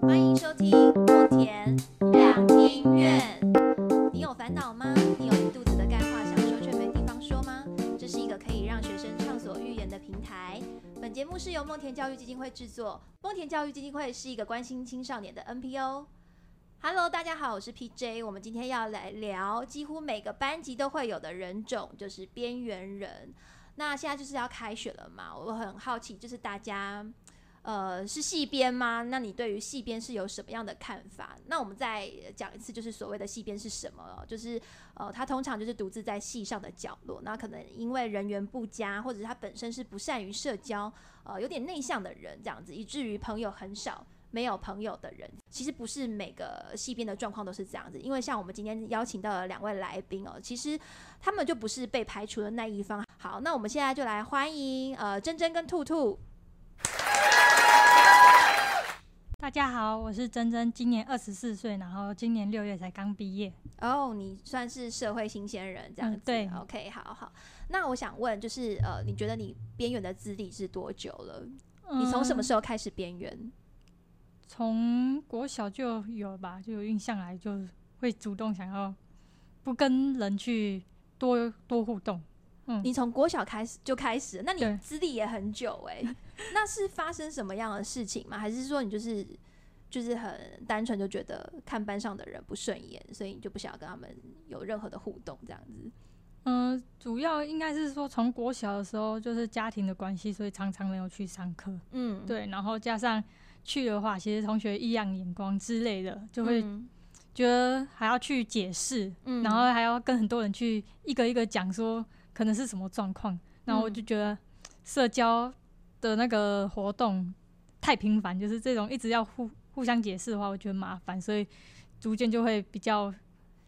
欢迎收听梦田两听院。你有烦恼吗？你有一肚子的干话想说却没地方说吗？这是一个可以让学生畅所欲言的平台。本节目是由梦田教育基金会制作。梦田教育基金会是一个关心青少年的 NPO。Hello，大家好，我是 PJ。我们今天要来聊几乎每个班级都会有的人种，就是边缘人。那现在就是要开学了嘛，我很好奇，就是大家。呃，是系编吗？那你对于系编是有什么样的看法？那我们再讲一次，就是所谓的系编是什么？就是呃，他通常就是独自在系上的角落，那可能因为人缘不佳，或者是他本身是不善于社交，呃，有点内向的人这样子，以至于朋友很少，没有朋友的人。其实不是每个系编的状况都是这样子，因为像我们今天邀请到的两位来宾哦，其实他们就不是被排除的那一方。好，那我们现在就来欢迎呃珍珍跟兔兔。大家好，我是珍珍，今年二十四岁，然后今年六月才刚毕业。哦，你算是社会新鲜人这样子。对，OK，好好。那我想问，就是呃，你觉得你边缘的资历是多久了？你从什么时候开始边缘？从国小就有吧，就有印象来，就会主动想要不跟人去多多互动。嗯，你从国小开始就开始，那你资历也很久哎。那是发生什么样的事情吗？还是说你就是就是很单纯就觉得看班上的人不顺眼，所以你就不想要跟他们有任何的互动这样子？嗯，主要应该是说从国小的时候就是家庭的关系，所以常常没有去上课。嗯，对，然后加上去的话，其实同学异样眼光之类的，就会觉得还要去解释，然后还要跟很多人去一个一个讲说可能是什么状况，然后我就觉得社交。的那个活动太频繁，就是这种一直要互互相解释的话，我觉得麻烦，所以逐渐就会比较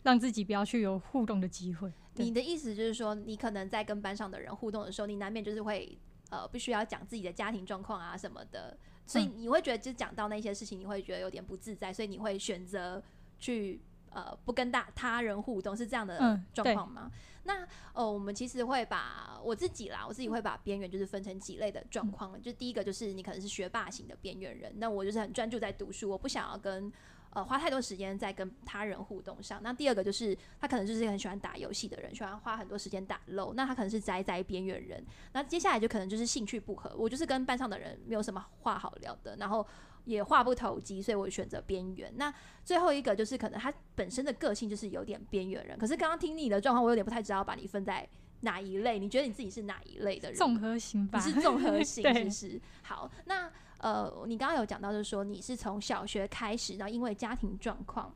让自己不要去有互动的机会。你的意思就是说，你可能在跟班上的人互动的时候，你难免就是会呃，必须要讲自己的家庭状况啊什么的，所以你会觉得就讲到那些事情，你会觉得有点不自在，所以你会选择去。呃，不跟大他人互动是这样的状况吗？那呃，我们其实会把我自己啦，我自己会把边缘就是分成几类的状况。就第一个就是你可能是学霸型的边缘人，那我就是很专注在读书，我不想要跟呃花太多时间在跟他人互动上。那第二个就是他可能就是很喜欢打游戏的人，喜欢花很多时间打 low，那他可能是宅宅边缘人。那接下来就可能就是兴趣不合，我就是跟班上的人没有什么话好聊的，然后。也话不投机，所以我选择边缘。那最后一个就是可能他本身的个性就是有点边缘人。可是刚刚听你的状况，我有点不太知道把你分在哪一类。你觉得你自己是哪一类的人？综合型吧，你是综合 型，是不是？好，那呃，你刚刚有讲到，就是说你是从小学开始，然后因为家庭状况，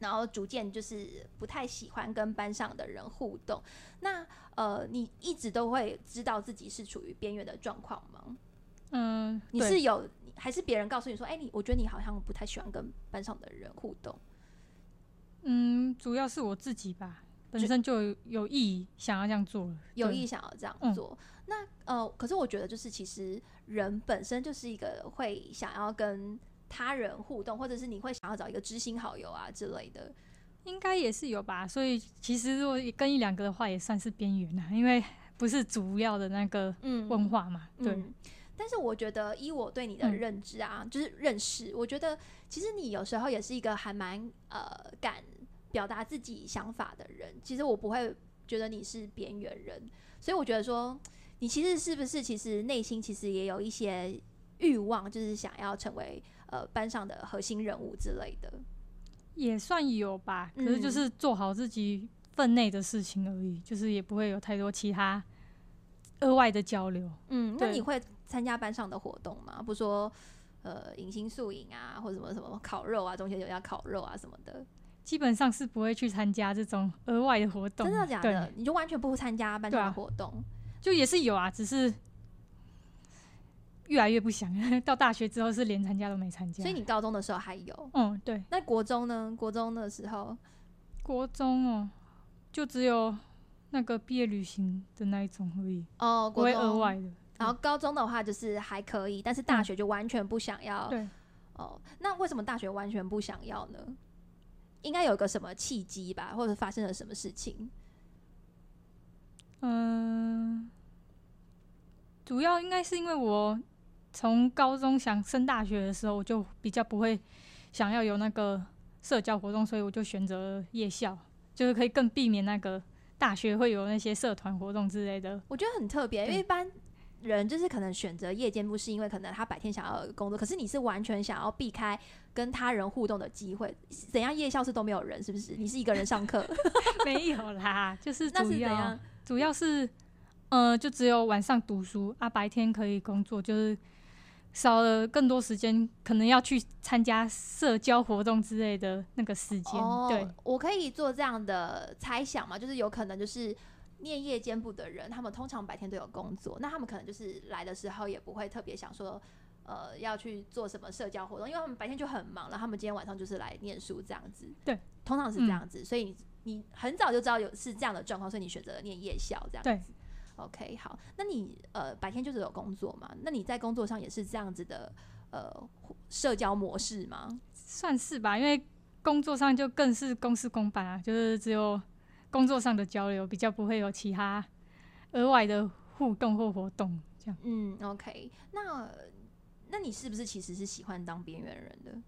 然后逐渐就是不太喜欢跟班上的人互动。那呃，你一直都会知道自己是处于边缘的状况吗？嗯，你是有。还是别人告诉你说：“哎，你我觉得你好像不太喜欢跟班上的人互动。”嗯，主要是我自己吧，本身就有意想要这样做，有意想要这样做。那呃，可是我觉得就是其实人本身就是一个会想要跟他人互动，或者是你会想要找一个知心好友啊之类的，应该也是有吧。所以其实如果跟一两个的话，也算是边缘啊，因为不是主要的那个文化嘛，对。但是我觉得，依我对你的认知啊，就是认识，我觉得其实你有时候也是一个还蛮呃敢表达自己想法的人。其实我不会觉得你是边缘人，所以我觉得说你其实是不是其实内心其实也有一些欲望，就是想要成为呃班上的核心人物之类的，也算有吧。可是就是做好自己分内的事情而已，就是也不会有太多其他额外的交流。嗯，那你会？参加班上的活动吗，不说呃迎新宿营啊，或者什么什么烤肉啊，中秋节要烤肉啊什么的，基本上是不会去参加这种额外的活动。真的假的？你就完全不参加班上的活动？就也是有啊，只是越来越不想。到大学之后是连参加都没参加。所以你高中的时候还有？嗯，对。那国中呢？国中的时候？国中哦，就只有那个毕业旅行的那一种而已。哦，不会额外的。然后高中的话就是还可以，但是大学就完全不想要。对，哦，那为什么大学完全不想要呢？应该有个什么契机吧，或者发生了什么事情？嗯，主要应该是因为我从高中想升大学的时候，我就比较不会想要有那个社交活动，所以我就选择夜校，就是可以更避免那个大学会有那些社团活动之类的。我觉得很特别，因为一般人就是可能选择夜间部，是因为可能他白天想要工作，可是你是完全想要避开跟他人互动的机会。怎样夜校是都没有人，是不是？你是一个人上课？没有啦，就是 主要主要是。呃，就只有晚上读书啊，白天可以工作，就是少了更多时间，可能要去参加社交活动之类的那个时间。对，我可以做这样的猜想嘛，就是有可能就是念夜间部的人，他们通常白天都有工作，那他们可能就是来的时候也不会特别想说，呃，要去做什么社交活动，因为他们白天就很忙了，他们今天晚上就是来念书这样子。对，通常是这样子，所以你很早就知道有是这样的状况，所以你选择了念夜校这样子。OK，好，那你呃白天就是有工作嘛？那你在工作上也是这样子的呃社交模式吗？算是吧，因为工作上就更是公事公办啊，就是只有工作上的交流，比较不会有其他额外的互动或活动这样。嗯，OK，那那你是不是其实是喜欢当边缘人的？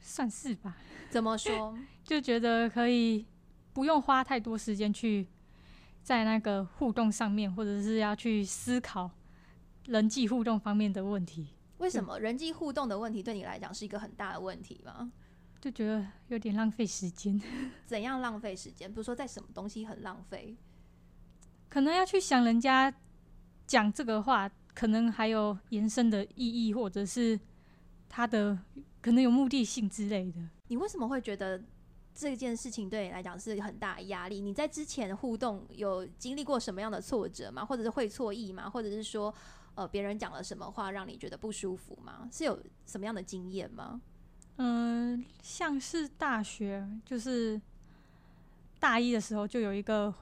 算是吧。怎么说？就觉得可以不用花太多时间去。在那个互动上面，或者是要去思考人际互动方面的问题。为什么人际互动的问题对你来讲是一个很大的问题吗？就觉得有点浪费时间。怎样浪费时间？比如说在什么东西很浪费？可能要去想人家讲这个话，可能还有延伸的意义，或者是他的可能有目的性之类的。你为什么会觉得？这件事情对你来讲是很大的压力。你在之前互动有经历过什么样的挫折吗？或者是会错意吗？或者是说，呃，别人讲了什么话让你觉得不舒服吗？是有什么样的经验吗？嗯，像是大学，就是大一的时候就有一个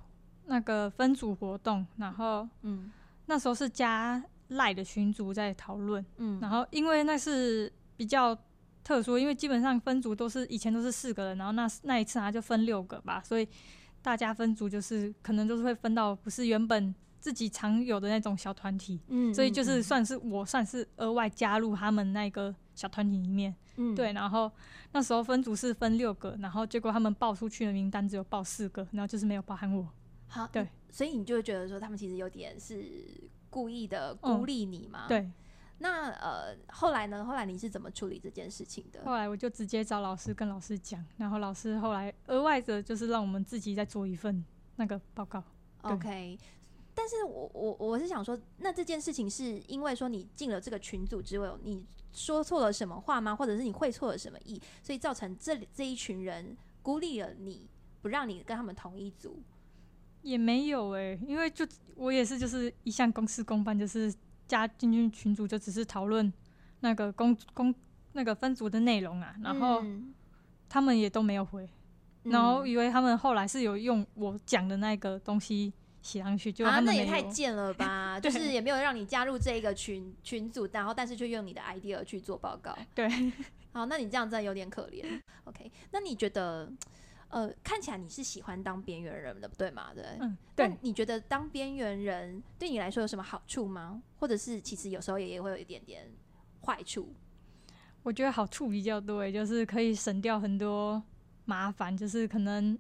那个分组活动，然后嗯，那时候是加赖的群组在讨论，嗯，然后因为那是比较。特殊，因为基本上分组都是以前都是四个人，然后那那一次啊就分六个吧，所以大家分组就是可能就是会分到不是原本自己常有的那种小团体，嗯，所以就是算是我算是额外加入他们那个小团体里面，嗯，对，然后那时候分组是分六个，然后结果他们报出去的名单只有报四个，然后就是没有包含我，好，对，所以你就会觉得说他们其实有点是故意的孤立你嘛，对。那呃，后来呢？后来你是怎么处理这件事情的？后来我就直接找老师跟老师讲，然后老师后来额外的就是让我们自己再做一份那个报告。OK，但是我我我是想说，那这件事情是因为说你进了这个群组之后，你说错了什么话吗？或者是你会错了什么意，所以造成这这一群人孤立了你，不让你跟他们同一组？也没有哎，因为就我也是就是一向公事公办，就是。加进去群组就只是讨论那个公公那个分组的内容啊，然后他们也都没有回，然后以为他们后来是有用我讲的那个东西写上去，就啊那也太贱了吧！就是也没有让你加入这个群群组，然后但是却用你的 idea 去做报告。对，好，那你这样真的有点可怜。OK，那你觉得？呃，看起来你是喜欢当边缘人的，对吗？对。嗯。对你觉得当边缘人对你来说有什么好处吗？或者是其实有时候也会有一点点坏处？我觉得好处比较多，就是可以省掉很多麻烦，就是可能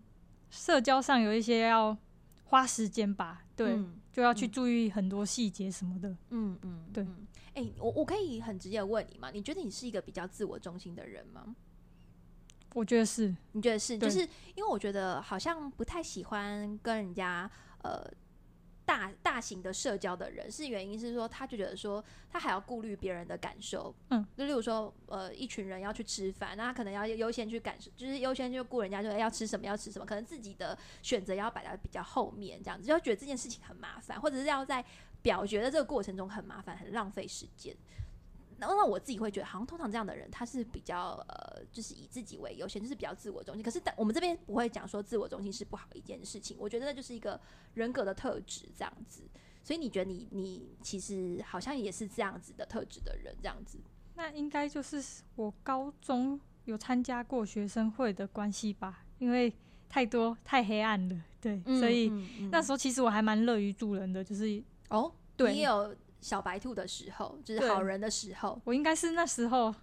社交上有一些要花时间吧，对，就要去注意很多细节什么的。嗯嗯，对。哎，我我可以很直接问你吗？你觉得你是一个比较自我中心的人吗？我觉得是，你觉得是，就是因为我觉得好像不太喜欢跟人家呃大大型的社交的人，是原因是说他就觉得说他还要顾虑别人的感受，嗯，就例如说呃一群人要去吃饭，那他可能要优先去感受，就是优先就顾人家说要吃什么要吃什么，可能自己的选择要摆在比较后面，这样子就觉得这件事情很麻烦，或者是要在表决的这个过程中很麻烦，很浪费时间。那我自己会觉得，好像通常这样的人，他是比较呃，就是以自己为优先，就是比较自我中心。可是，但我们这边不会讲说自我中心是不好一件事情。我觉得那就是一个人格的特质，这样子。所以你觉得你你其实好像也是这样子的特质的人，这样子。那应该就是我高中有参加过学生会的关系吧？因为太多太黑暗了，对，所以那时候其实我还蛮乐于助人的，就是哦，对，你有。小白兔的时候，就是好人的时候。我应该是那时候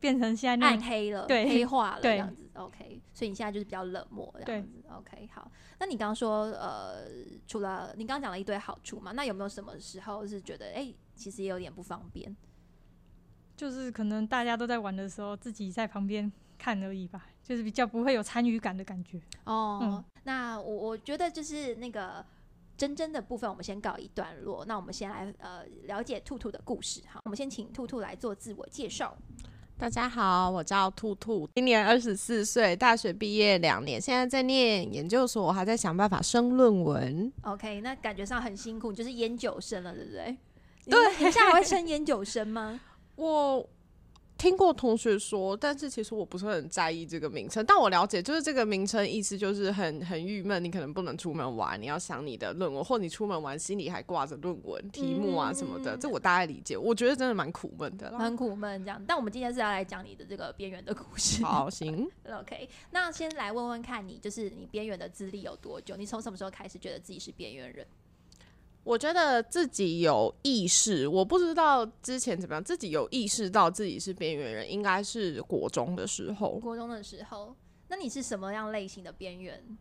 变成现在暗黑了，对，黑化了这样子。OK，所以你现在就是比较冷漠这样子。OK，好。那你刚刚说，呃，除了你刚刚讲了一堆好处嘛，那有没有什么时候是觉得，哎，其实也有点不方便？就是可能大家都在玩的时候，自己在旁边看而已吧，就是比较不会有参与感的感觉。哦，那我我觉得就是那个真真的部分，我们先告一段落。那我们先来呃了解兔兔的故事。好，我们先请兔兔来做自我介绍。大家好，我叫兔兔，今年二十四岁，大学毕业两年，现在在念研究所，我还在想办法升论文。OK，那感觉上很辛苦，就是研究生了，对不对？对，你现在还会升研究生吗？我听过同学说，但是其实我不是很在意这个名称。但我了解，就是这个名称意思就是很很郁闷，你可能不能出门玩，你要想你的论文，或你出门玩心里还挂着论文题目啊什么的。这我大概理解。我觉得真的蛮苦闷的，蛮苦闷这样。但我们今天是要来讲你的这个边缘的故事。好，行，OK。那先来问问看你，就是你边缘的资历有多久？你从什么时候开始觉得自己是边缘人？我觉得自己有意识，我不知道之前怎么样，自己有意识到自己是边缘人，应该是国中的时候。国中的时候，那你是什么样类型的边缘？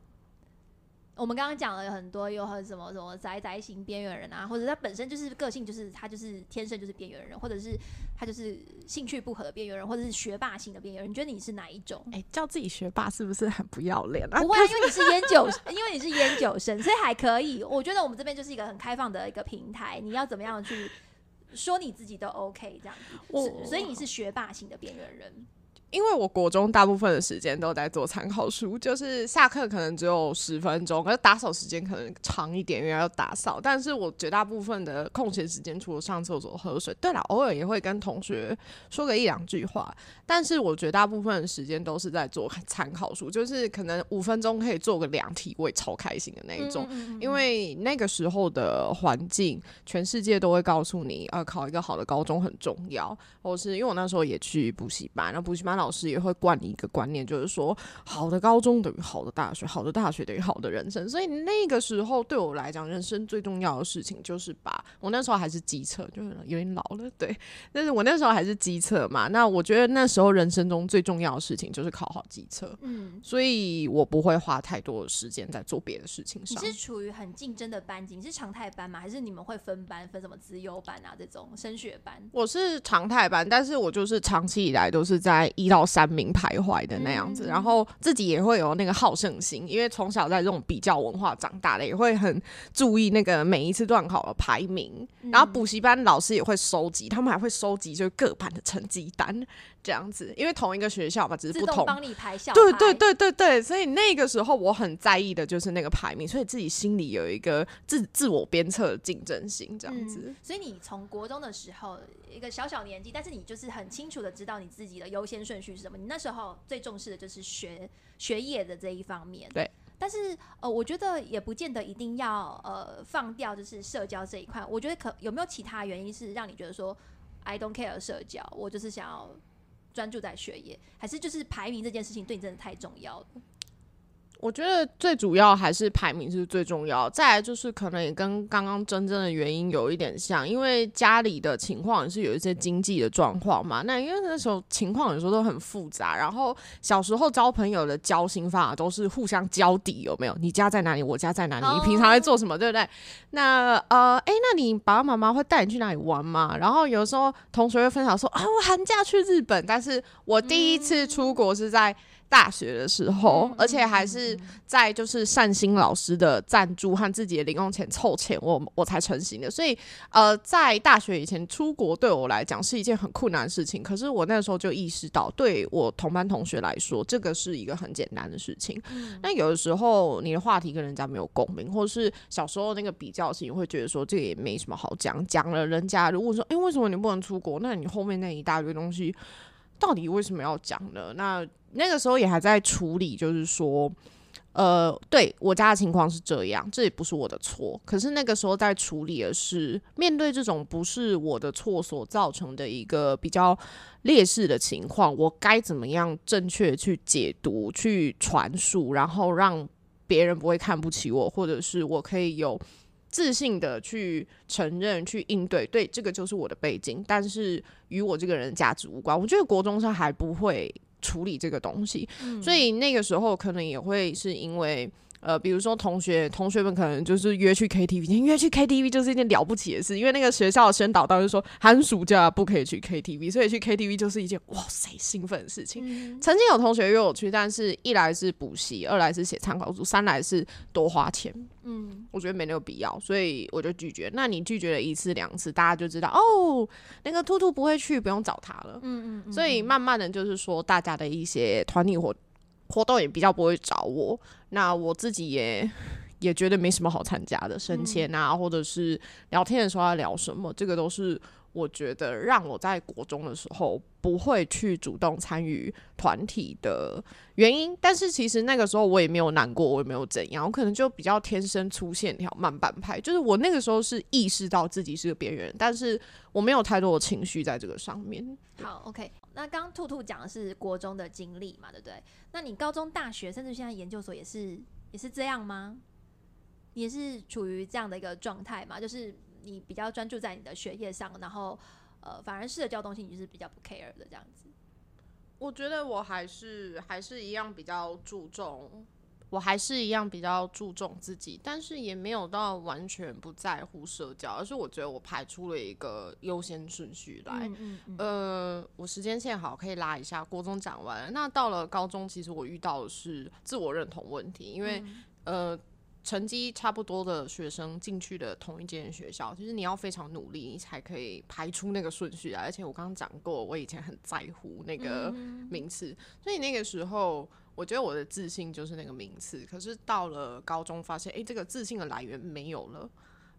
我们刚刚讲了很多，有很什么什么宅宅型边缘人啊，或者他本身就是个性，就是他就是天生就是边缘人，或者是他就是兴趣不合的边缘人，或者是学霸型的边缘人。你觉得你是哪一种？哎，叫自己学霸是不是很不要脸啊？不会，因为你是烟酒，因为你是烟酒生，所以还可以。我觉得我们这边就是一个很开放的一个平台，你要怎么样去说你自己都 OK 这样子。我所以你是学霸型的边缘人。因为我国中大部分的时间都在做参考书，就是下课可能只有十分钟，可是打扫时间可能长一点，因为要打扫。但是我绝大部分的空闲时间，除了上厕所、喝水，对了，偶尔也会跟同学说个一两句话。但是我绝大部分的时间都是在做参考书，就是可能五分钟可以做个两题，我也超开心的那一种。因为那个时候的环境，全世界都会告诉你，呃，考一个好的高中很重要，或是因为我那时候也去补习班，那补习班。老师也会灌你一个观念，就是说，好的高中等于好的大学，好的大学等于好的人生。所以那个时候对我来讲，人生最重要的事情就是把我那时候还是机测，就是有点老了，对。但是我那时候还是机测嘛，那我觉得那时候人生中最重要的事情就是考好机测。嗯，所以我不会花太多的时间在做别的事情上。你是处于很竞争的班级，你是常态班吗？还是你们会分班，分什么资优班啊这种升学班？我是常态班，但是我就是长期以来都是在一。到三名徘徊的那样子，然后自己也会有那个好胜心，因为从小在这种比较文化长大的，也会很注意那个每一次段考的排名。然后补习班老师也会收集，他们还会收集就是各班的成绩单这样子，因为同一个学校嘛，只是不同帮你排校。对对对对对，所以那个时候我很在意的就是那个排名，所以自己心里有一个自自我鞭策的竞争心这样子。所以你从国中的时候一个小小年纪，但是你就是很清楚的知道你自己的优先顺序是什么。你那时候最重视的就是学学业的这一方面。对。但是呃，我觉得也不见得一定要呃放掉就是社交这一块。我觉得可有没有其他原因是让你觉得说 I don't care 社交，我就是想要专注在学业，还是就是排名这件事情对你真的太重要了？我觉得最主要还是排名是最重要，再来就是可能也跟刚刚真正的原因有一点像，因为家里的情况也是有一些经济的状况嘛。那因为那时候情况有时候都很复杂，然后小时候交朋友的交心方法都是互相交底，有没有？你家在哪里？我家在哪里？你平常在做什么？对不对？那呃，哎，那你爸爸妈妈会带你去哪里玩吗？然后有时候同学会分享说啊，我寒假去日本，但是我第一次出国是在。大学的时候，而且还是在就是善心老师的赞助和自己的零用钱凑钱，我我才成型的。所以，呃，在大学以前出国对我来讲是一件很困难的事情。可是我那时候就意识到，对我同班同学来说，这个是一个很简单的事情。那有的时候你的话题跟人家没有共鸣，或者是小时候那个比较性，会觉得说这个也没什么好讲。讲了人家如果说，哎，为什么你不能出国？那你后面那一大堆东西，到底为什么要讲呢？那那个时候也还在处理，就是说，呃，对我家的情况是这样，这也不是我的错。可是那个时候在处理的是，面对这种不是我的错所造成的一个比较劣势的情况，我该怎么样正确去解读、去传述，然后让别人不会看不起我，或者是我可以有自信的去承认、去应对，对，这个就是我的背景，但是与我这个人的价值无关。我觉得国中生还不会处理这个东西，所以那个时候可能也会是因为。呃，比如说同学，同学们可能就是约去 KTV，约去 KTV 就是一件了不起的事，因为那个学校的宣导当时说寒暑假不可以去 KTV，所以去 KTV 就是一件哇塞兴奋的事情。曾经有同学约我去，但是一来是补习，二来是写参考书，三来是多花钱。嗯，我觉得没那个必要，所以我就拒绝。那你拒绝了一次两次，大家就知道哦，那个兔兔不会去，不用找他了。嗯嗯。所以慢慢的就是说，大家的一些团体活。活动也比较不会找我，那我自己也也觉得没什么好参加的，升迁啊，或者是聊天的时候要聊什么，这个都是我觉得让我在国中的时候不会去主动参与团体的原因。但是其实那个时候我也没有难过，我也没有怎样，我可能就比较天生粗线条、慢半拍，就是我那个时候是意识到自己是个边缘人，但是我没有太多的情绪在这个上面。好，OK。那刚刚兔兔讲的是国中的经历嘛，对不对？那你高中、大学，甚至现在研究所也是也是这样吗？也是处于这样的一个状态嘛？就是你比较专注在你的学业上，然后呃，反而社交东西你就是比较不 care 的这样子。我觉得我还是还是一样比较注重。我还是一样比较注重自己，但是也没有到完全不在乎社交，而是我觉得我排出了一个优先顺序来。呃，我时间线好，可以拉一下。国中讲完，那到了高中，其实我遇到的是自我认同问题，因为呃，成绩差不多的学生进去的同一间学校，其实你要非常努力，你才可以排出那个顺序啊。而且我刚刚讲过，我以前很在乎那个名次，所以那个时候。我觉得我的自信就是那个名次，可是到了高中发现，哎，这个自信的来源没有了，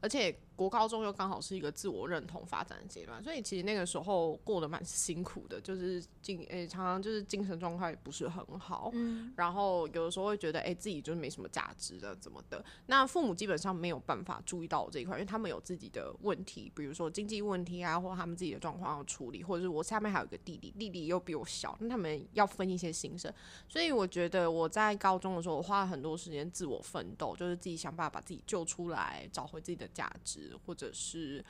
而且。国高中又刚好是一个自我认同发展的阶段，所以其实那个时候过得蛮辛苦的，就是精诶常常就是精神状态不是很好，嗯，然后有的时候会觉得诶自己就是没什么价值的怎么的。那父母基本上没有办法注意到我这一块，因为他们有自己的问题，比如说经济问题啊，或他们自己的状况要处理，或者是我下面还有一个弟弟，弟弟又比我小，那他们要分一些心声。所以我觉得我在高中的时候，我花了很多时间自我奋斗，就是自己想办法把自己救出来，找回自己的价值。或者是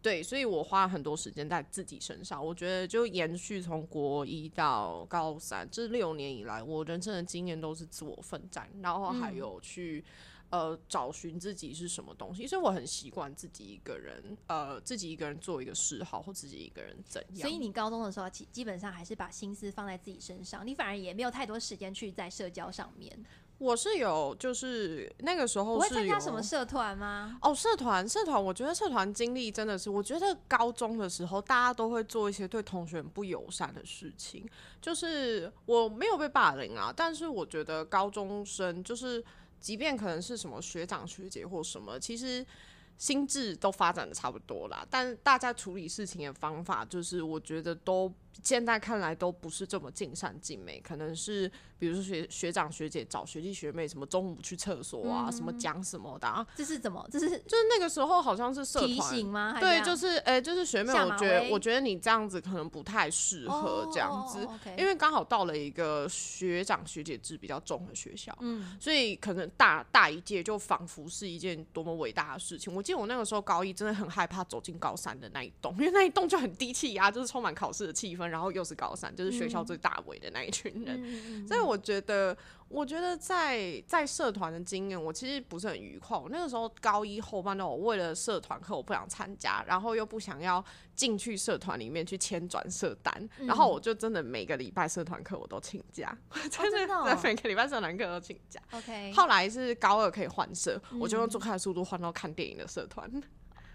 对，所以我花很多时间在自己身上。我觉得就延续从国一到高三这六年以来，我人生的经验都是自我奋战，然后还有去呃找寻自己是什么东西。所以我很习惯自己一个人，呃，自己一个人做一个嗜好，或自己一个人怎样。所以你高中的时候，基基本上还是把心思放在自己身上，你反而也没有太多时间去在社交上面。我是有，就是那个时候是参加什么社团吗？哦，社团，社团，我觉得社团经历真的是，我觉得高中的时候大家都会做一些对同学不友善的事情。就是我没有被霸凌啊，但是我觉得高中生就是，即便可能是什么学长学姐或什么，其实心智都发展的差不多啦，但大家处理事情的方法，就是我觉得都现在看来都不是这么尽善尽美，可能是。比如说学学长学姐找学弟学妹什么中午去厕所啊，什么讲什么的啊，这是怎么？这是就是那个时候好像是社团吗？对，就是诶，就是学妹，我觉得我觉得你这样子可能不太适合这样子，因为刚好到了一个学长学姐制比较重的学校，嗯，所以可能大大一届就仿佛是一件多么伟大的事情。我记得我那个时候高一真的很害怕走进高三的那一栋，因为那一栋就很低气压，就是充满考试的气氛，然后又是高三，就是学校最大尾的那一群人，所以我。我觉得，我觉得在在社团的经验，我其实不是很愉快。我那个时候高一后半段，我为了社团课，我不想参加，然后又不想要进去社团里面去签转社单，然后我就真的每个礼拜社团课我都请假，真的每个礼拜社团课都请假。OK，后来是高二可以换社，我就用最快的速度换到看电影的社团。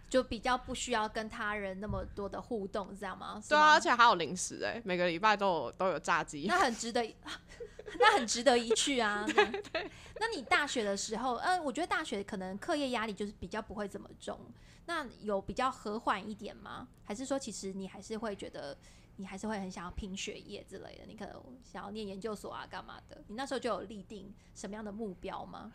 就比较不需要跟他人那么多的互动，这样吗？对啊，而且还有零食哎，每个礼拜都有都有炸鸡，那很值得，那很值得一去啊。对，那你大学的时候，嗯，我觉得大学可能课业压力就是比较不会这么重，那有比较和缓一点吗？还是说其实你还是会觉得你还是会很想要拼学业之类的？你可能想要念研究所啊，干嘛的？你那时候就有立定什么样的目标吗？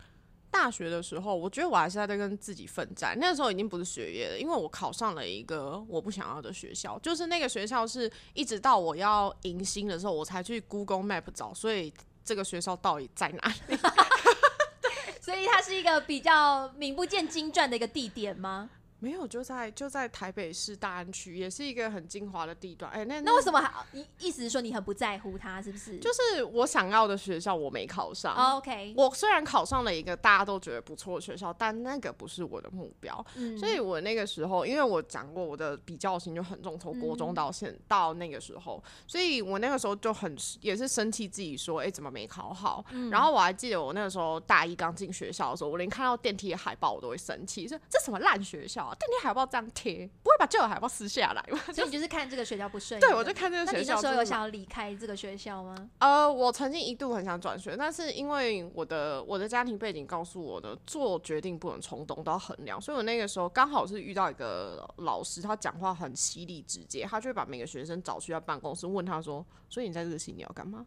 大学的时候，我觉得我还是在跟自己奋战。那个时候已经不是学业了，因为我考上了一个我不想要的学校，就是那个学校是一直到我要迎新的时候，我才去 Google Map 找，所以这个学校到底在哪里？所所以它是一个比较名不见经传的一个地点吗？没有，就在就在台北市大安区，也是一个很精华的地段。哎，那那为什么还？你意思是说你很不在乎他，是不是？就是我想要的学校我没考上。OK，我虽然考上了一个大家都觉得不错的学校，但那个不是我的目标。嗯，所以我那个时候，因为我讲过我的比较心就很重，从国中到现到那个时候，所以我那个时候就很也是生气自己说，哎，怎么没考好？然后我还记得我那个时候大一刚进学校的时候，我连看到电梯的海报我都会生气，说这什么烂学校。电梯海报这样贴，不会把旧的海报撕下来吗？所以你就是看这个学校不顺 眼。对，我就看这个学校。那你那时候有想要离开这个学校吗？呃，我曾经一度很想转学，但是因为我的我的家庭背景告诉我的，做决定不能冲动，都要衡量。所以我那个时候刚好是遇到一个老师，他讲话很犀利直接，他就会把每个学生找去他办公室，问他说：“所以你在这个系你要干嘛？”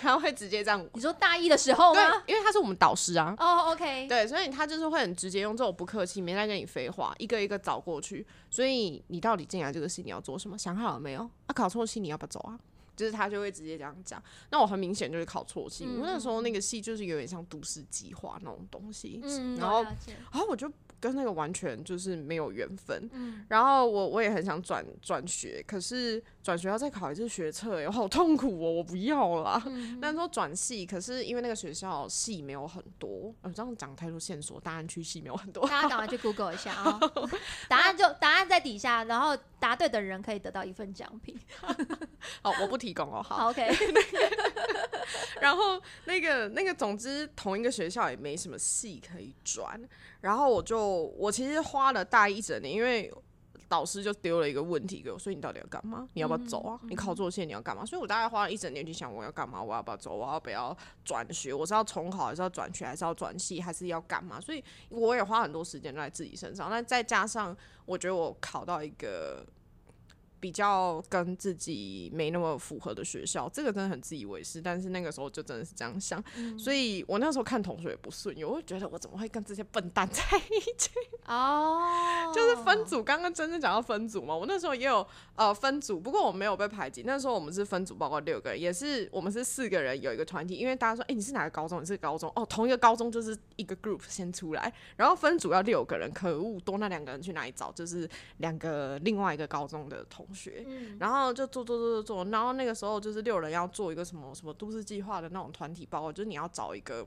他会直接这样，你说大一的时候吗？因为他是我们导师啊。哦，OK。对，所以他就是会很直接用这种不客气，没在跟你废话，一个一个找过去。所以你到底进来这个系你要做什么？想好了没有？啊，考错系你要不要走啊？就是他就会直接这样讲。那我很明显就是考错系，因为那时候那个系就是有点像都市计划那种东西。嗯，然后，然后我就。跟那个完全就是没有缘分，嗯，然后我我也很想转转学，可是转学要再考一次学测，哎，好痛苦哦，我不要了。但说转系，可是因为那个学校系没有很多，呃，这样讲太多线索，答案区系没有很多，大家赶快去 Google 一下啊，答案就答案在底下，然后答对的人可以得到一份奖品。好，我不提供哦，好，OK。然后那个那个，总之同一个学校也没什么系可以转。然后我就我其实花了大一整年，因为导师就丢了一个问题给我，所以你到底要干嘛？你要不要走啊？你考作线你要干嘛？所以我大概花了一整年去想我要干嘛，我要不要走？我要不要转学？我是要重考还是要转学？还是要转系？还是要干嘛？所以我也花很多时间在自己身上。那再加上我觉得我考到一个。比较跟自己没那么符合的学校，这个真的很自以为是。但是那个时候就真的是这样想，所以我那时候看同学也不顺眼，我会觉得我怎么会跟这些笨蛋在一起？哦，就是分组。刚刚真正讲到分组嘛，我那时候也有呃分组，不过我没有被排挤。那时候我们是分组，包括六个人，也是我们是四个人有一个团体，因为大家说，哎，你是哪个高中？你是高中哦，同一个高中就是一个 group 先出来，然后分组要六个人，可恶，多那两个人去哪里找？就是两个另外一个高中的同。学，然后就做做做做做，然后那个时候就是六人要做一个什么什么都市计划的那种团体报告，就是你要找一个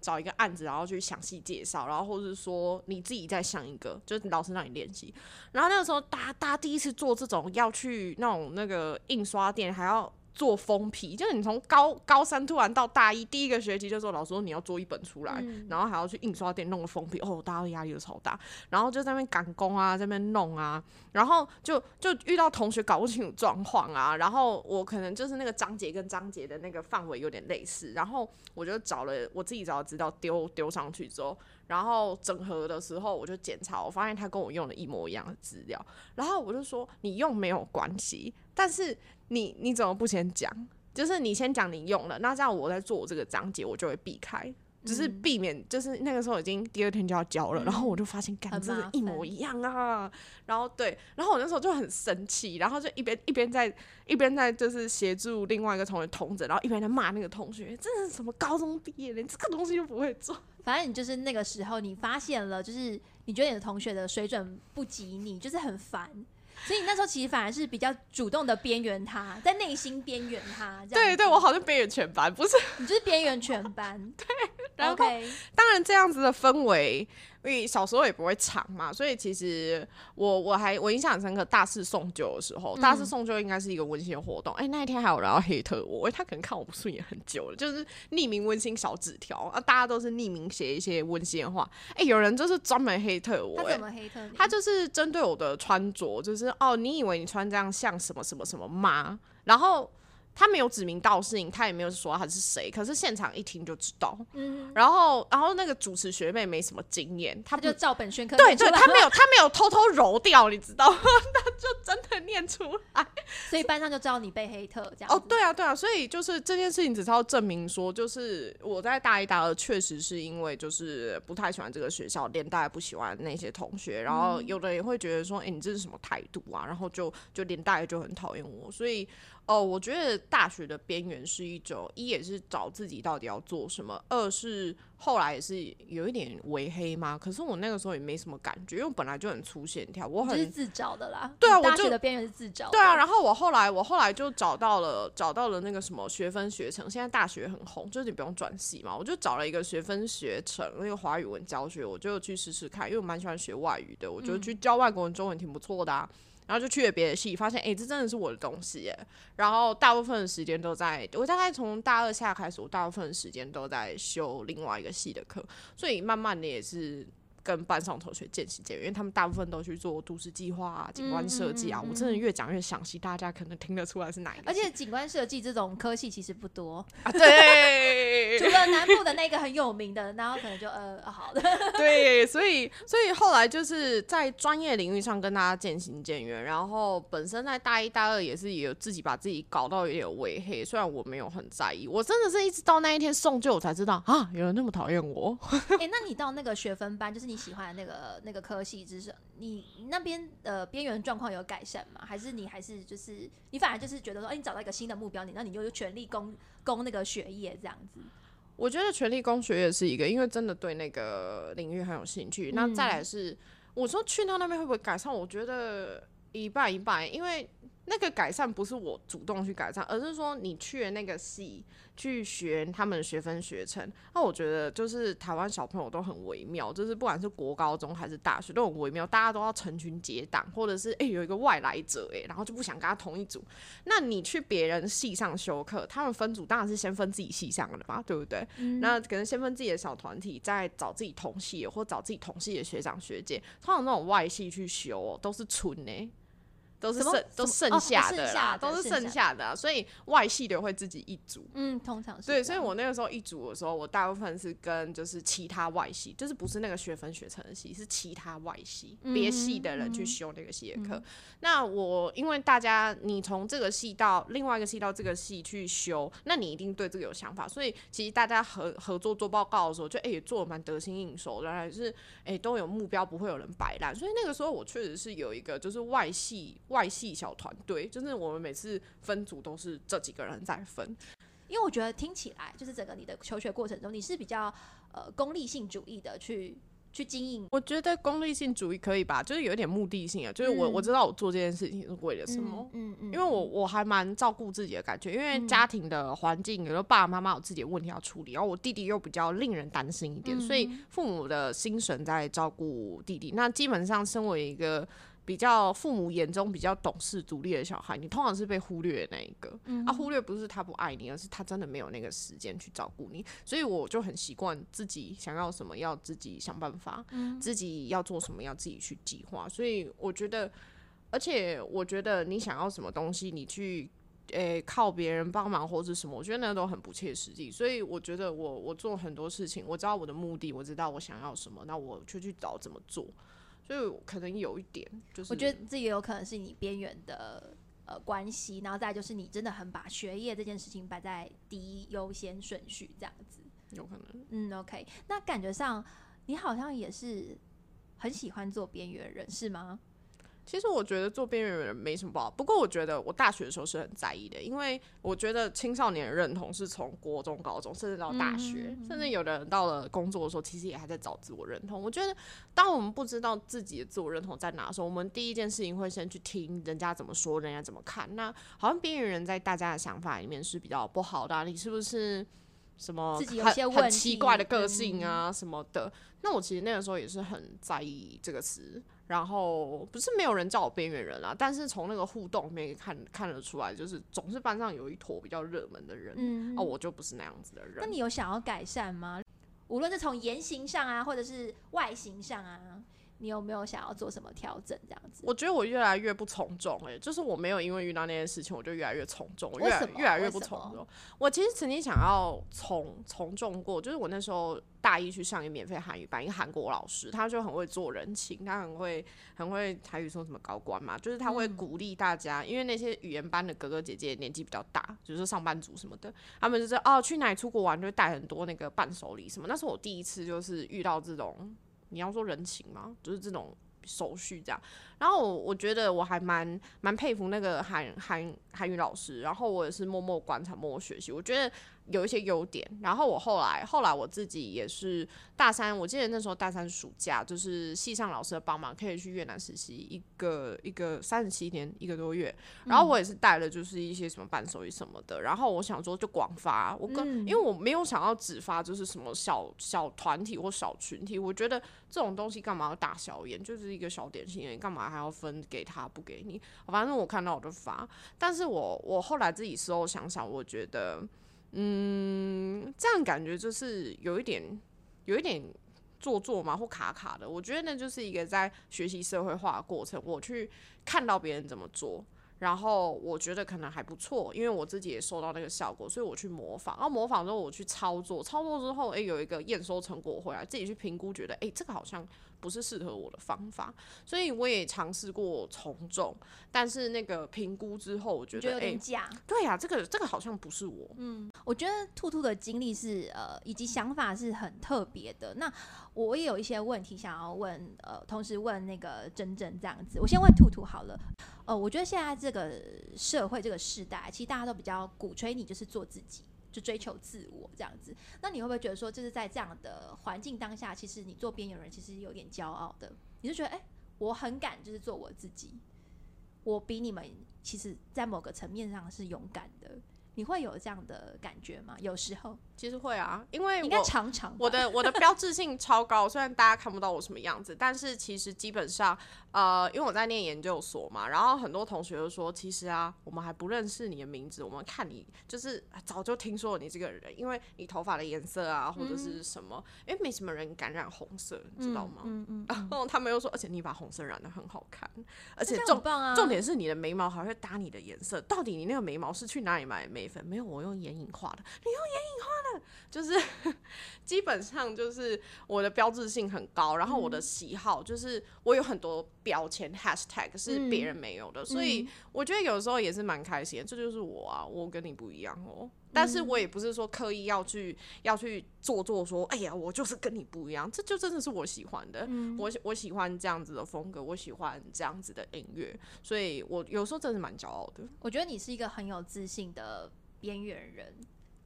找一个案子，然后去详细介绍，然后或者是说你自己再想一个，就是老师让你练习。然后那个时候，大家大家第一次做这种要去那种那个印刷店，还要。做封皮，就是你从高高三突然到大一第一个学期就说老师说你要做一本出来，然后还要去印刷店弄个封皮，哦，大家的压力都超大，然后就在那边赶工啊，在那边弄啊，然后就就遇到同学搞不清楚状况啊，然后我可能就是那个章节跟章节的那个范围有点类似，然后我就找了我自己找的资料丢丢上去之后，然后整合的时候我就检查，我发现他跟我用的一模一样的资料，然后我就说你用没有关系，但是。你你怎么不先讲？就是你先讲你用了，那这样我在做我这个章节，我就会避开，只是避免，就是那个时候已经第二天就要交了，然后我就发现，干真的一模一样啊！然后对，然后我那时候就很生气，然后就一边一边在一边在就是协助另外一个同学同着，然后一边在骂那个同学，真是什么高中毕业连这个东西都不会做。反正你就是那个时候，你发现了，就是你觉得你的同学的水准不及你，就是很烦。所以你那时候其实反而是比较主动的边缘他，在内心边缘他。对对，我好像边缘全班，不是？你就是边缘全班。对，然后当然这样子的氛围。因为小时候也不会藏嘛，所以其实我我还我印象很深刻，大四送酒的时候，大四送酒应该是一个温馨的活动。哎，那一天还有人要黑特我，他可能看我不顺眼很久了，就是匿名温馨小纸条啊，大家都是匿名写一些温馨的话。哎，有人就是专门黑特我，他怎么黑特他就是针对我的穿着，就是哦，你以为你穿这样像什么什么什么吗？然后。他没有指名道姓，他也没有说他是谁，可是现场一听就知道。嗯，然后，然后那个主持学妹没什么经验，他就照本宣科。对对，他没有，他没有偷偷揉掉，你知道吗？他就真的念出来，所以班上就知道你被黑特这样。哦，对啊，对啊，所以就是这件事情只是要证明说，就是我在大一、大二确实是因为就是不太喜欢这个学校，连带不喜欢那些同学，然后有的人也会觉得说，哎，你这是什么态度啊？然后就就连带就很讨厌我，所以。哦，我觉得大学的边缘是一种，一也是找自己到底要做什么，二是后来也是有一点微黑嘛，可是我那个时候也没什么感觉，因为我本来就很粗线条，我很是自找的啦。对啊，我大学的边缘是自找。对啊，然后我后来我后来就找到了找到了那个什么学分学程，现在大学很红，就是你不用转系嘛，我就找了一个学分学程，那个华语文教学，我就去试试看，因为我蛮喜欢学外语的，我觉得去教外国人中文挺不错的啊。然后就去了别的系，发现哎，这真的是我的东西耶。然后大部分的时间都在，我大概从大二下开始，我大部分的时间都在修另外一个系的课，所以慢慢的也是。跟班上同学渐行渐远，因为他们大部分都去做都市计划啊、景观设计啊。我真的越讲越详细，大家可能听得出来是哪一个。而且景观设计这种科系其实不多啊，对，除了南部的那个很有名的，然后可能就呃好的。对，所以所以后来就是在专业领域上跟大家渐行渐远，然后本身在大一、大二也是有自己把自己搞到有点微黑，虽然我没有很在意，我真的是一直到那一天送旧我才知道啊，有人那么讨厌我。哎，那你到那个学分班就是。你喜欢那个那个科系，知识，你那边的边缘状况有改善吗？还是你还是就是你反而就是觉得说，哎，你找到一个新的目标，你那你就全力攻攻那个学业这样子？我觉得全力攻学业是一个，因为真的对那个领域很有兴趣。那再来是，我说去到那边会不会改善？我觉得一半一半，因为。那个改善不是我主动去改善，而是说你去了那个系去学他们的学分学程。那我觉得就是台湾小朋友都很微妙，就是不管是国高中还是大学都很微妙，大家都要成群结党，或者是诶有一个外来者诶，然后就不想跟他同一组。那你去别人系上修课，他们分组当然是先分自己系上的嘛，对不对？那可能先分自己的小团体，再找自己同系或找自己同系的学长学姐。通常那种外系去修都是纯诶。都是剩都剩下的啦，都是剩下的，所以外系的会自己一组。嗯，通常是。对，所以我那个时候一组的时候，我大部分是跟就是其他外系，就是不是那个学分学成的系，是其他外系别系的人去修那个系的课。那我因为大家你从这个系到另外一个系到这个系去修，那你一定对这个有想法，所以其实大家合合作做报告的时候，就哎做的蛮得心应手，原来是哎都有目标，不会有人摆烂。所以那个时候我确实是有一个就是外系。外系小团队，就是我们每次分组都是这几个人在分，因为我觉得听起来就是整个你的求学过程中，你是比较呃功利性主义的去去经营。我觉得功利性主义可以吧，就是有一点目的性啊，就是我我知道我做这件事情是为了什么，嗯嗯，因为我我还蛮照顾自己的感觉，因为家庭的环境，有时候爸爸妈妈有自己的问题要处理，然后我弟弟又比较令人担心一点，所以父母的心神在照顾弟弟。那基本上身为一个。比较父母眼中比较懂事、独立的小孩，你通常是被忽略的那一个。啊，忽略不是他不爱你，而是他真的没有那个时间去照顾你。所以我就很习惯自己想要什么要自己想办法，自己要做什么要自己去计划。所以我觉得，而且我觉得你想要什么东西，你去诶靠别人帮忙或者什么，我觉得那都很不切实际。所以我觉得我我做很多事情，我知道我的目的，我知道我想要什么，那我就去找怎么做。所以可能有一点，就是我觉得这也有可能是你边缘的呃关系，然后再就是你真的很把学业这件事情摆在第一优先顺序，这样子有可能。嗯，OK，那感觉上你好像也是很喜欢做边缘人，是吗？其实我觉得做边缘人没什么不好，不过我觉得我大学的时候是很在意的，因为我觉得青少年的认同是从国中、高中，甚至到大学，甚至有的人到了工作的时候，其实也还在找自我认同。我觉得，当我们不知道自己的自我认同在哪的时候，我们第一件事情会先去听人家怎么说，人家怎么看。那好像边缘人在大家的想法里面是比较不好的，你是不是什么很很奇怪的个性啊什么的？那我其实那个时候也是很在意这个词。然后不是没有人叫我边缘人啊，但是从那个互动里面看看得出来，就是总是班上有一坨比较热门的人，嗯，啊，我就不是那样子的人。那你有想要改善吗？无论是从言行上啊，或者是外形上啊。你有没有想要做什么调整？这样子，我觉得我越来越不从众哎，就是我没有因为遇到那件事情，我就越来越从众，越来越来越不从众。我其实曾经想要从从众过，就是我那时候大一去上一个免费韩语班，一个韩国老师，他就很会做人情，他很会很会台语说什么高官嘛，就是他会鼓励大家，因为那些语言班的哥哥姐姐年纪比较大，就是上班族什么的，他们就是哦去哪里出国玩就会带很多那个伴手礼什么，那是我第一次就是遇到这种。你要说人情吗？就是这种手续这样。然后我我觉得我还蛮蛮佩服那个韩韩韩语老师。然后我也是默默观察、默默学习。我觉得有一些优点，然后我后来后来我自己也是大三，我记得那时候大三暑假就是系上老师的帮忙，可以去越南实习一个一个三十七天一个多月，然后我也是带了就是一些什么伴手礼什么的，然后我想说就广发，我跟因为我没有想要只发就是什么小小团体或小群体，我觉得这种东西干嘛要大小眼，就是一个小点心，你干嘛还要分给他不给你？反正我看到我就发，但是我我后来自己事后想想，我觉得。嗯，这样感觉就是有一点，有一点做作嘛，或卡卡的。我觉得那就是一个在学习社会化的过程，我去看到别人怎么做。然后我觉得可能还不错，因为我自己也收到那个效果，所以我去模仿。然后模仿之后我去操作，操作之后，诶，有一个验收成果回来，自己去评估，觉得诶，这个好像不是适合我的方法，所以我也尝试过从众。但是那个评估之后，我觉得有点假。对呀，这个这个好像不是我。嗯，我觉得兔兔的经历是呃，以及想法是很特别的。那我也有一些问题想要问，呃，同时问那个珍珍这样子。我先问兔兔好了。呃，我觉得现在这个社会这个时代，其实大家都比较鼓吹你就是做自己，就追求自我这样子。那你会不会觉得说，就是在这样的环境当下，其实你做边缘人其实有点骄傲的？你就觉得，哎，我很敢就是做我自己，我比你们其实，在某个层面上是勇敢的。你会有这样的感觉吗？有时候。其实会啊，因为应该常常我的我的标志性超高，虽然大家看不到我什么样子，但是其实基本上，呃，因为我在念研究所嘛，然后很多同学都说，其实啊，我们还不认识你的名字，我们看你就是早就听说你这个人，因为你头发的颜色啊，或者是什么，因为没什么人敢染红色，你知道吗？嗯嗯。然后他们又说，而且你把红色染的很好看，而且重重点是你的眉毛还会搭你的颜色，到底你那个眉毛是去哪里买的眉粉？没有，我用眼影画的，你用眼影画的。就是基本上就是我的标志性很高，然后我的喜好就是我有很多标签 hashtag 是别人没有的，所以我觉得有时候也是蛮开心的，这就是我啊，我跟你不一样哦。但是我也不是说刻意要去要去做做说，哎呀，我就是跟你不一样，这就真的是我喜欢的，我我喜欢这样子的风格，我喜欢这样子的音乐，所以我有时候真的蛮骄傲的。我觉得你是一个很有自信的边缘人。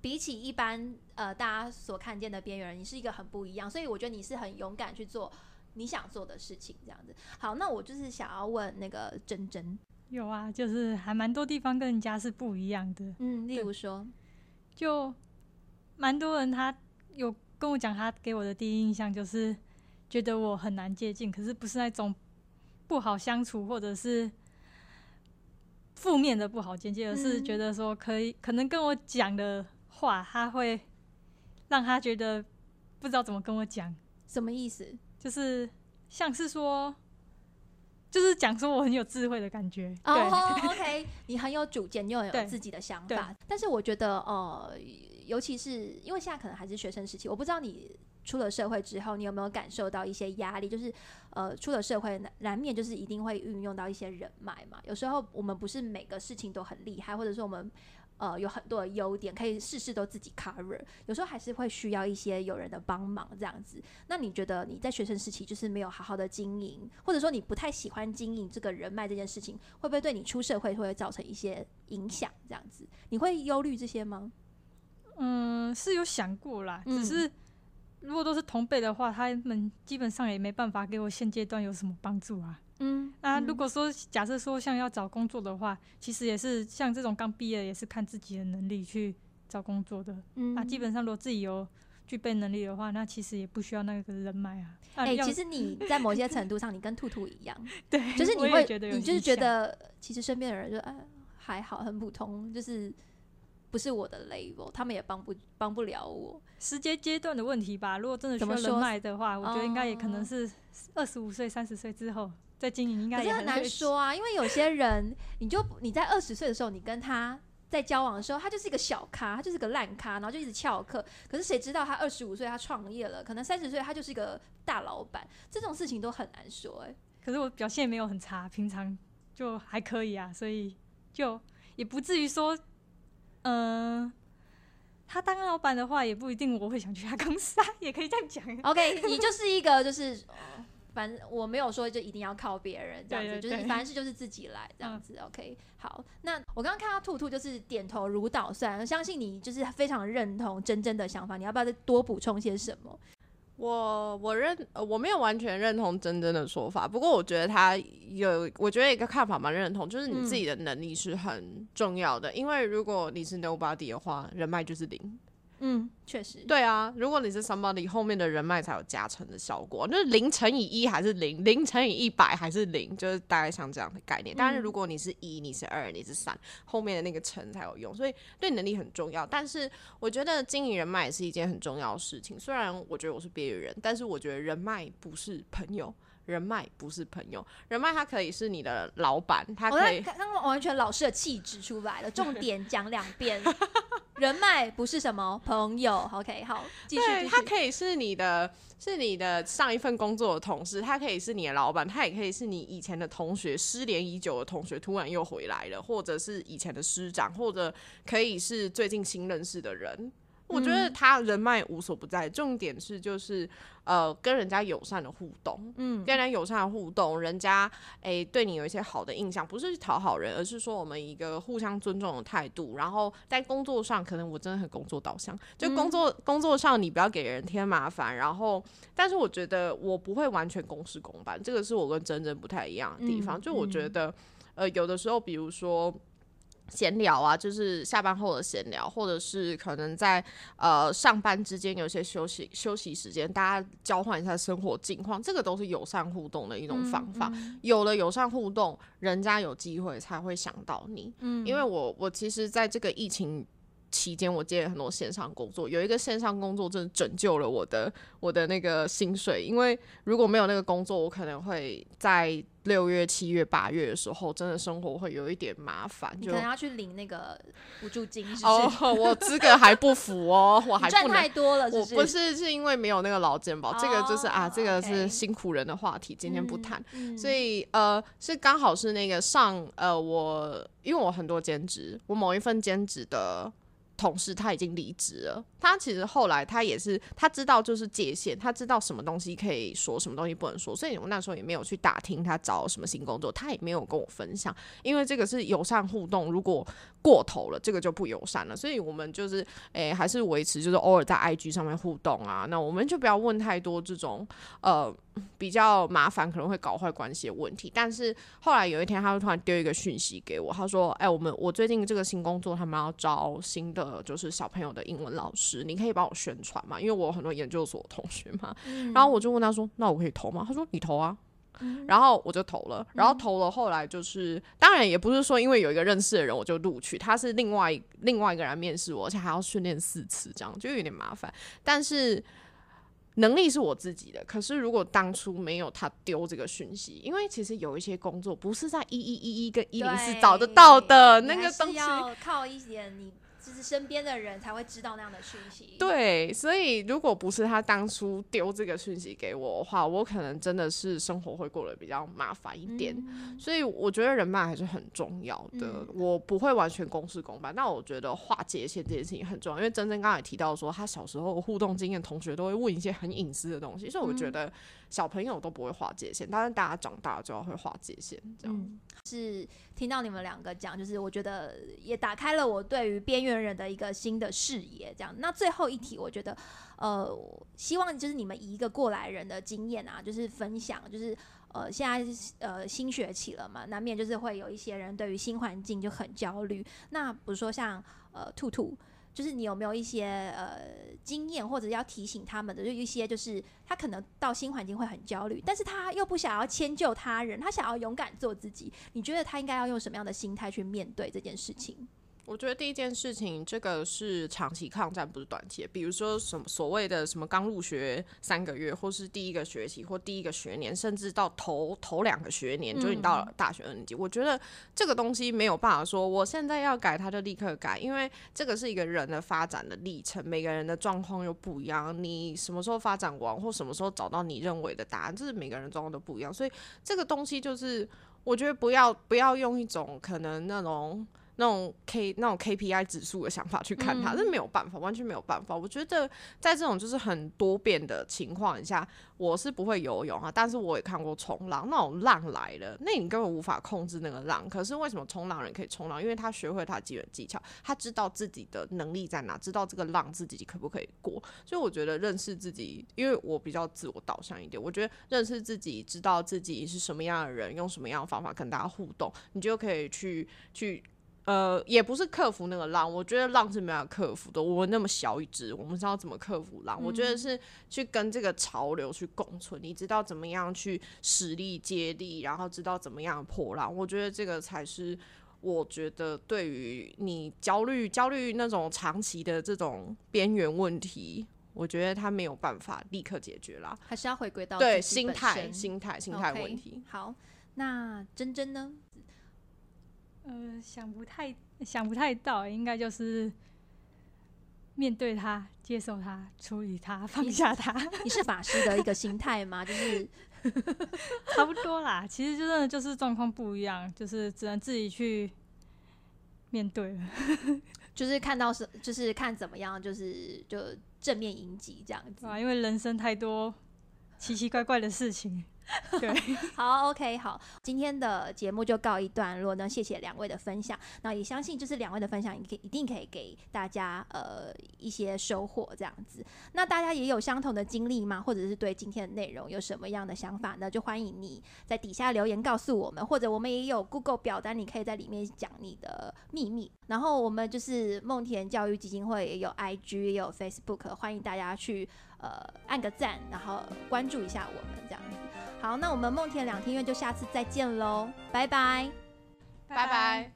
比起一般呃大家所看见的边缘人，你是一个很不一样，所以我觉得你是很勇敢去做你想做的事情，这样子。好，那我就是想要问那个珍珍，有啊，就是还蛮多地方跟人家是不一样的，嗯，例如说，就蛮多人他有跟我讲，他给我的第一印象就是觉得我很难接近，可是不是那种不好相处或者是。负面的不好间接近，而是觉得说可以，可能跟我讲的话，他会让他觉得不知道怎么跟我讲，什么意思？就是像是说，就是讲说我很有智慧的感觉。哦，OK，你很有主见，又有自己的想法。但是我觉得，呃，尤其是因为现在可能还是学生时期，我不知道你。出了社会之后，你有没有感受到一些压力？就是，呃，出了社会难难免就是一定会运用到一些人脉嘛。有时候我们不是每个事情都很厉害，或者说我们呃有很多的优点可以事事都自己 cover。有时候还是会需要一些有人的帮忙这样子。那你觉得你在学生时期就是没有好好的经营，或者说你不太喜欢经营这个人脉这件事情，会不会对你出社会会造成一些影响？这样子你会忧虑这些吗？嗯，是有想过啦，只是。如果都是同辈的话，他们基本上也没办法给我现阶段有什么帮助啊。嗯，那如果说假设说像要找工作的话，其实也是像这种刚毕业也是看自己的能力去找工作的。嗯，那基本上如果自己有具备能力的话，那其实也不需要那个人脉啊。哎，其实你在某些程度上，你跟兔兔一样，对，就是你会，你就是觉得其实身边的人就哎还好，很普通，就是。不是我的 label，他们也帮不帮不了我。时间阶段的问题吧。如果真的需要人脉的话，我觉得应该也可能是二十五岁、三十岁之后再经营，应该也很难说啊。因为有些人，你就你在二十岁的时候，你跟他在交往的时候，他就是一个小咖，他就是个烂咖，然后就一直翘课。可是谁知道他二十五岁他创业了，可能三十岁他就是一个大老板。这种事情都很难说哎。可是我表现没有很差，平常就还可以啊，所以就也不至于说。嗯，他当老板的话，也不一定我会想去他公司啊，也可以这样讲。OK，你就是一个就是反正我没有说就一定要靠别人这样子，就是凡事就是自己来这样子。OK，好，那我刚刚看到兔兔就是点头如捣蒜，相信你就是非常认同真真的想法，你要不要再多补充些什么？我我认我没有完全认同真真的说法，不过我觉得他有，我觉得一个看法蛮认同，就是你自己的能力是很重要的，因为如果你是 nobody 的话，人脉就是零。嗯，确实，对啊，如果你是 somebody，后面的人脉才有加成的效果，就是零乘以一还是零，零乘以一百还是零，就是大概像这样的概念。但是如果你是一，你是二，你是三，后面的那个乘才有用，所以对能力很重要。但是我觉得经营人脉也是一件很重要的事情。虽然我觉得我是边缘人，但是我觉得人脉不是朋友。人脉不是朋友，人脉他可以是你的老板，他可以。刚刚完全老师的气质出来了，重点讲两遍。人脉不是什么朋友，OK，好，继续。他可以是你的，是你的上一份工作的同事，他可以是你的老板，他也可以是你以前的同学，失联已久的同学突然又回来了，或者是以前的师长，或者可以是最近新认识的人。我觉得他人脉无所不在，重点是就是呃跟人家友善的互动，嗯，跟人家友善的互动，人家诶对你有一些好的印象，不是讨好人，而是说我们一个互相尊重的态度。然后在工作上，可能我真的很工作导向，就工作工作上你不要给人添麻烦。然后，但是我觉得我不会完全公事公办，这个是我跟真真不太一样的地方。就我觉得呃有的时候，比如说。闲聊啊，就是下班后的闲聊，或者是可能在呃上班之间有些休息休息时间，大家交换一下生活近况，这个都是友善互动的一种方法。有了友善互动，人家有机会才会想到你。嗯，因为我我其实在这个疫情。期间我接了很多线上工作，有一个线上工作真的拯救了我的我的那个薪水，因为如果没有那个工作，我可能会在六月、七月、八月的时候，真的生活会有一点麻烦，就可能要去领那个补助金。哦，我资格还不符哦，我还赚太多了，我不是是因为没有那个劳健保，这个就是啊，这个是辛苦人的话题，今天不谈。所以呃，是刚好是那个上呃，我因为我很多兼职，我某一份兼职的。同事他已经离职了，他其实后来他也是他知道就是界限，他知道什么东西可以说，什么东西不能说，所以我那时候也没有去打听他找什么新工作，他也没有跟我分享，因为这个是友善互动，如果过头了，这个就不友善了，所以我们就是诶还是维持就是偶尔在 IG 上面互动啊，那我们就不要问太多这种呃。比较麻烦，可能会搞坏关系的问题。但是后来有一天，他就突然丢一个讯息给我，他说：“哎，我们我最近这个新工作，他们要招新的，就是小朋友的英文老师，你可以帮我宣传嘛？因为我有很多研究所同学嘛。”然后我就问他说：“那我可以投吗？”他说：“你投啊。”然后我就投了，然后投了，后来就是当然也不是说因为有一个认识的人我就录取，他是另外另外一个人面试我，而且还要训练四次，这样就有点麻烦。但是。能力是我自己的，可是如果当初没有他丢这个讯息，因为其实有一些工作不是在一一一一跟一零四找得到的那个东西，要靠一些你。就是身边的人才会知道那样的讯息。对，所以如果不是他当初丢这个讯息给我的话，我可能真的是生活会过得比较麻烦一点。所以我觉得人脉还是很重要的。我不会完全公事公办，但我觉得划界限这件事情很重要。因为珍珍刚才提到说，他小时候互动经验，同学都会问一些很隐私的东西，所以我觉得。小朋友都不会划界限，但是大家长大就要会划界限。这样是听到你们两个讲，就是我觉得也打开了我对于边缘人的一个新的视野。这样，那最后一题，我觉得呃，希望就是你们以一个过来人的经验啊，就是分享，就是呃，现在呃新学期了嘛，难免就是会有一些人对于新环境就很焦虑。那比如说像呃兔兔。就是你有没有一些呃经验，或者要提醒他们的，就一些就是他可能到新环境会很焦虑，但是他又不想要迁就他人，他想要勇敢做自己。你觉得他应该要用什么样的心态去面对这件事情？我觉得第一件事情，这个是长期抗战，不是短期。比如说什么所谓的什么刚入学三个月，或是第一个学期，或第一个学年，甚至到头头两个学年，就是你到了大学二年级。我觉得这个东西没有办法说，我现在要改，他就立刻改，因为这个是一个人的发展的历程，每个人的状况又不一样。你什么时候发展完，或什么时候找到你认为的答案，这是每个人状况都不一样。所以这个东西就是，我觉得不要不要用一种可能那种。那种 K 那种 KPI 指数的想法去看它，这没有办法，完全没有办法。我觉得在这种就是很多变的情况下，我是不会游泳啊，但是我也看过冲浪，那种浪来了，那你根本无法控制那个浪。可是为什么冲浪人可以冲浪？因为他学会他基本技巧，他知道自己的能力在哪，知道这个浪自己可不可以过。所以我觉得认识自己，因为我比较自我导向一点，我觉得认识自己，知道自己是什么样的人，用什么样的方法跟大家互动，你就可以去去。呃，也不是克服那个浪，我觉得浪是没法克服的。我们那么小一只，我们知道怎么克服浪。我觉得是去跟这个潮流去共存，你知道怎么样去实力接力，然后知道怎么样破浪。我觉得这个才是我觉得对于你焦虑、焦虑那种长期的这种边缘问题，我觉得他没有办法立刻解决啦，还是要回归到对心态、心态、心态问题。好，那真真呢？呃，想不太想不太到，应该就是面对他、接受他、处理他、放下他。你是法师的一个心态吗？就是 差不多啦。其实真的就是状况不一样，就是只能自己去面对了。就是看到是，就是看怎么样，就是就正面迎击这样子啊。因为人生太多奇奇怪怪的事情。对，好，OK，好，今天的节目就告一段落呢。谢谢两位的分享，那也相信就是两位的分享，可以一定可以给大家呃一些收获这样子。那大家也有相同的经历吗？或者是对今天的内容有什么样的想法呢？就欢迎你在底下留言告诉我们，或者我们也有 Google 表单，你可以在里面讲你的秘密。然后我们就是梦田教育基金会也有 IG 也有 Facebook，欢迎大家去呃按个赞，然后关注一下我们这样子。好，那我们梦田两天院就下次再见喽，拜拜，拜拜。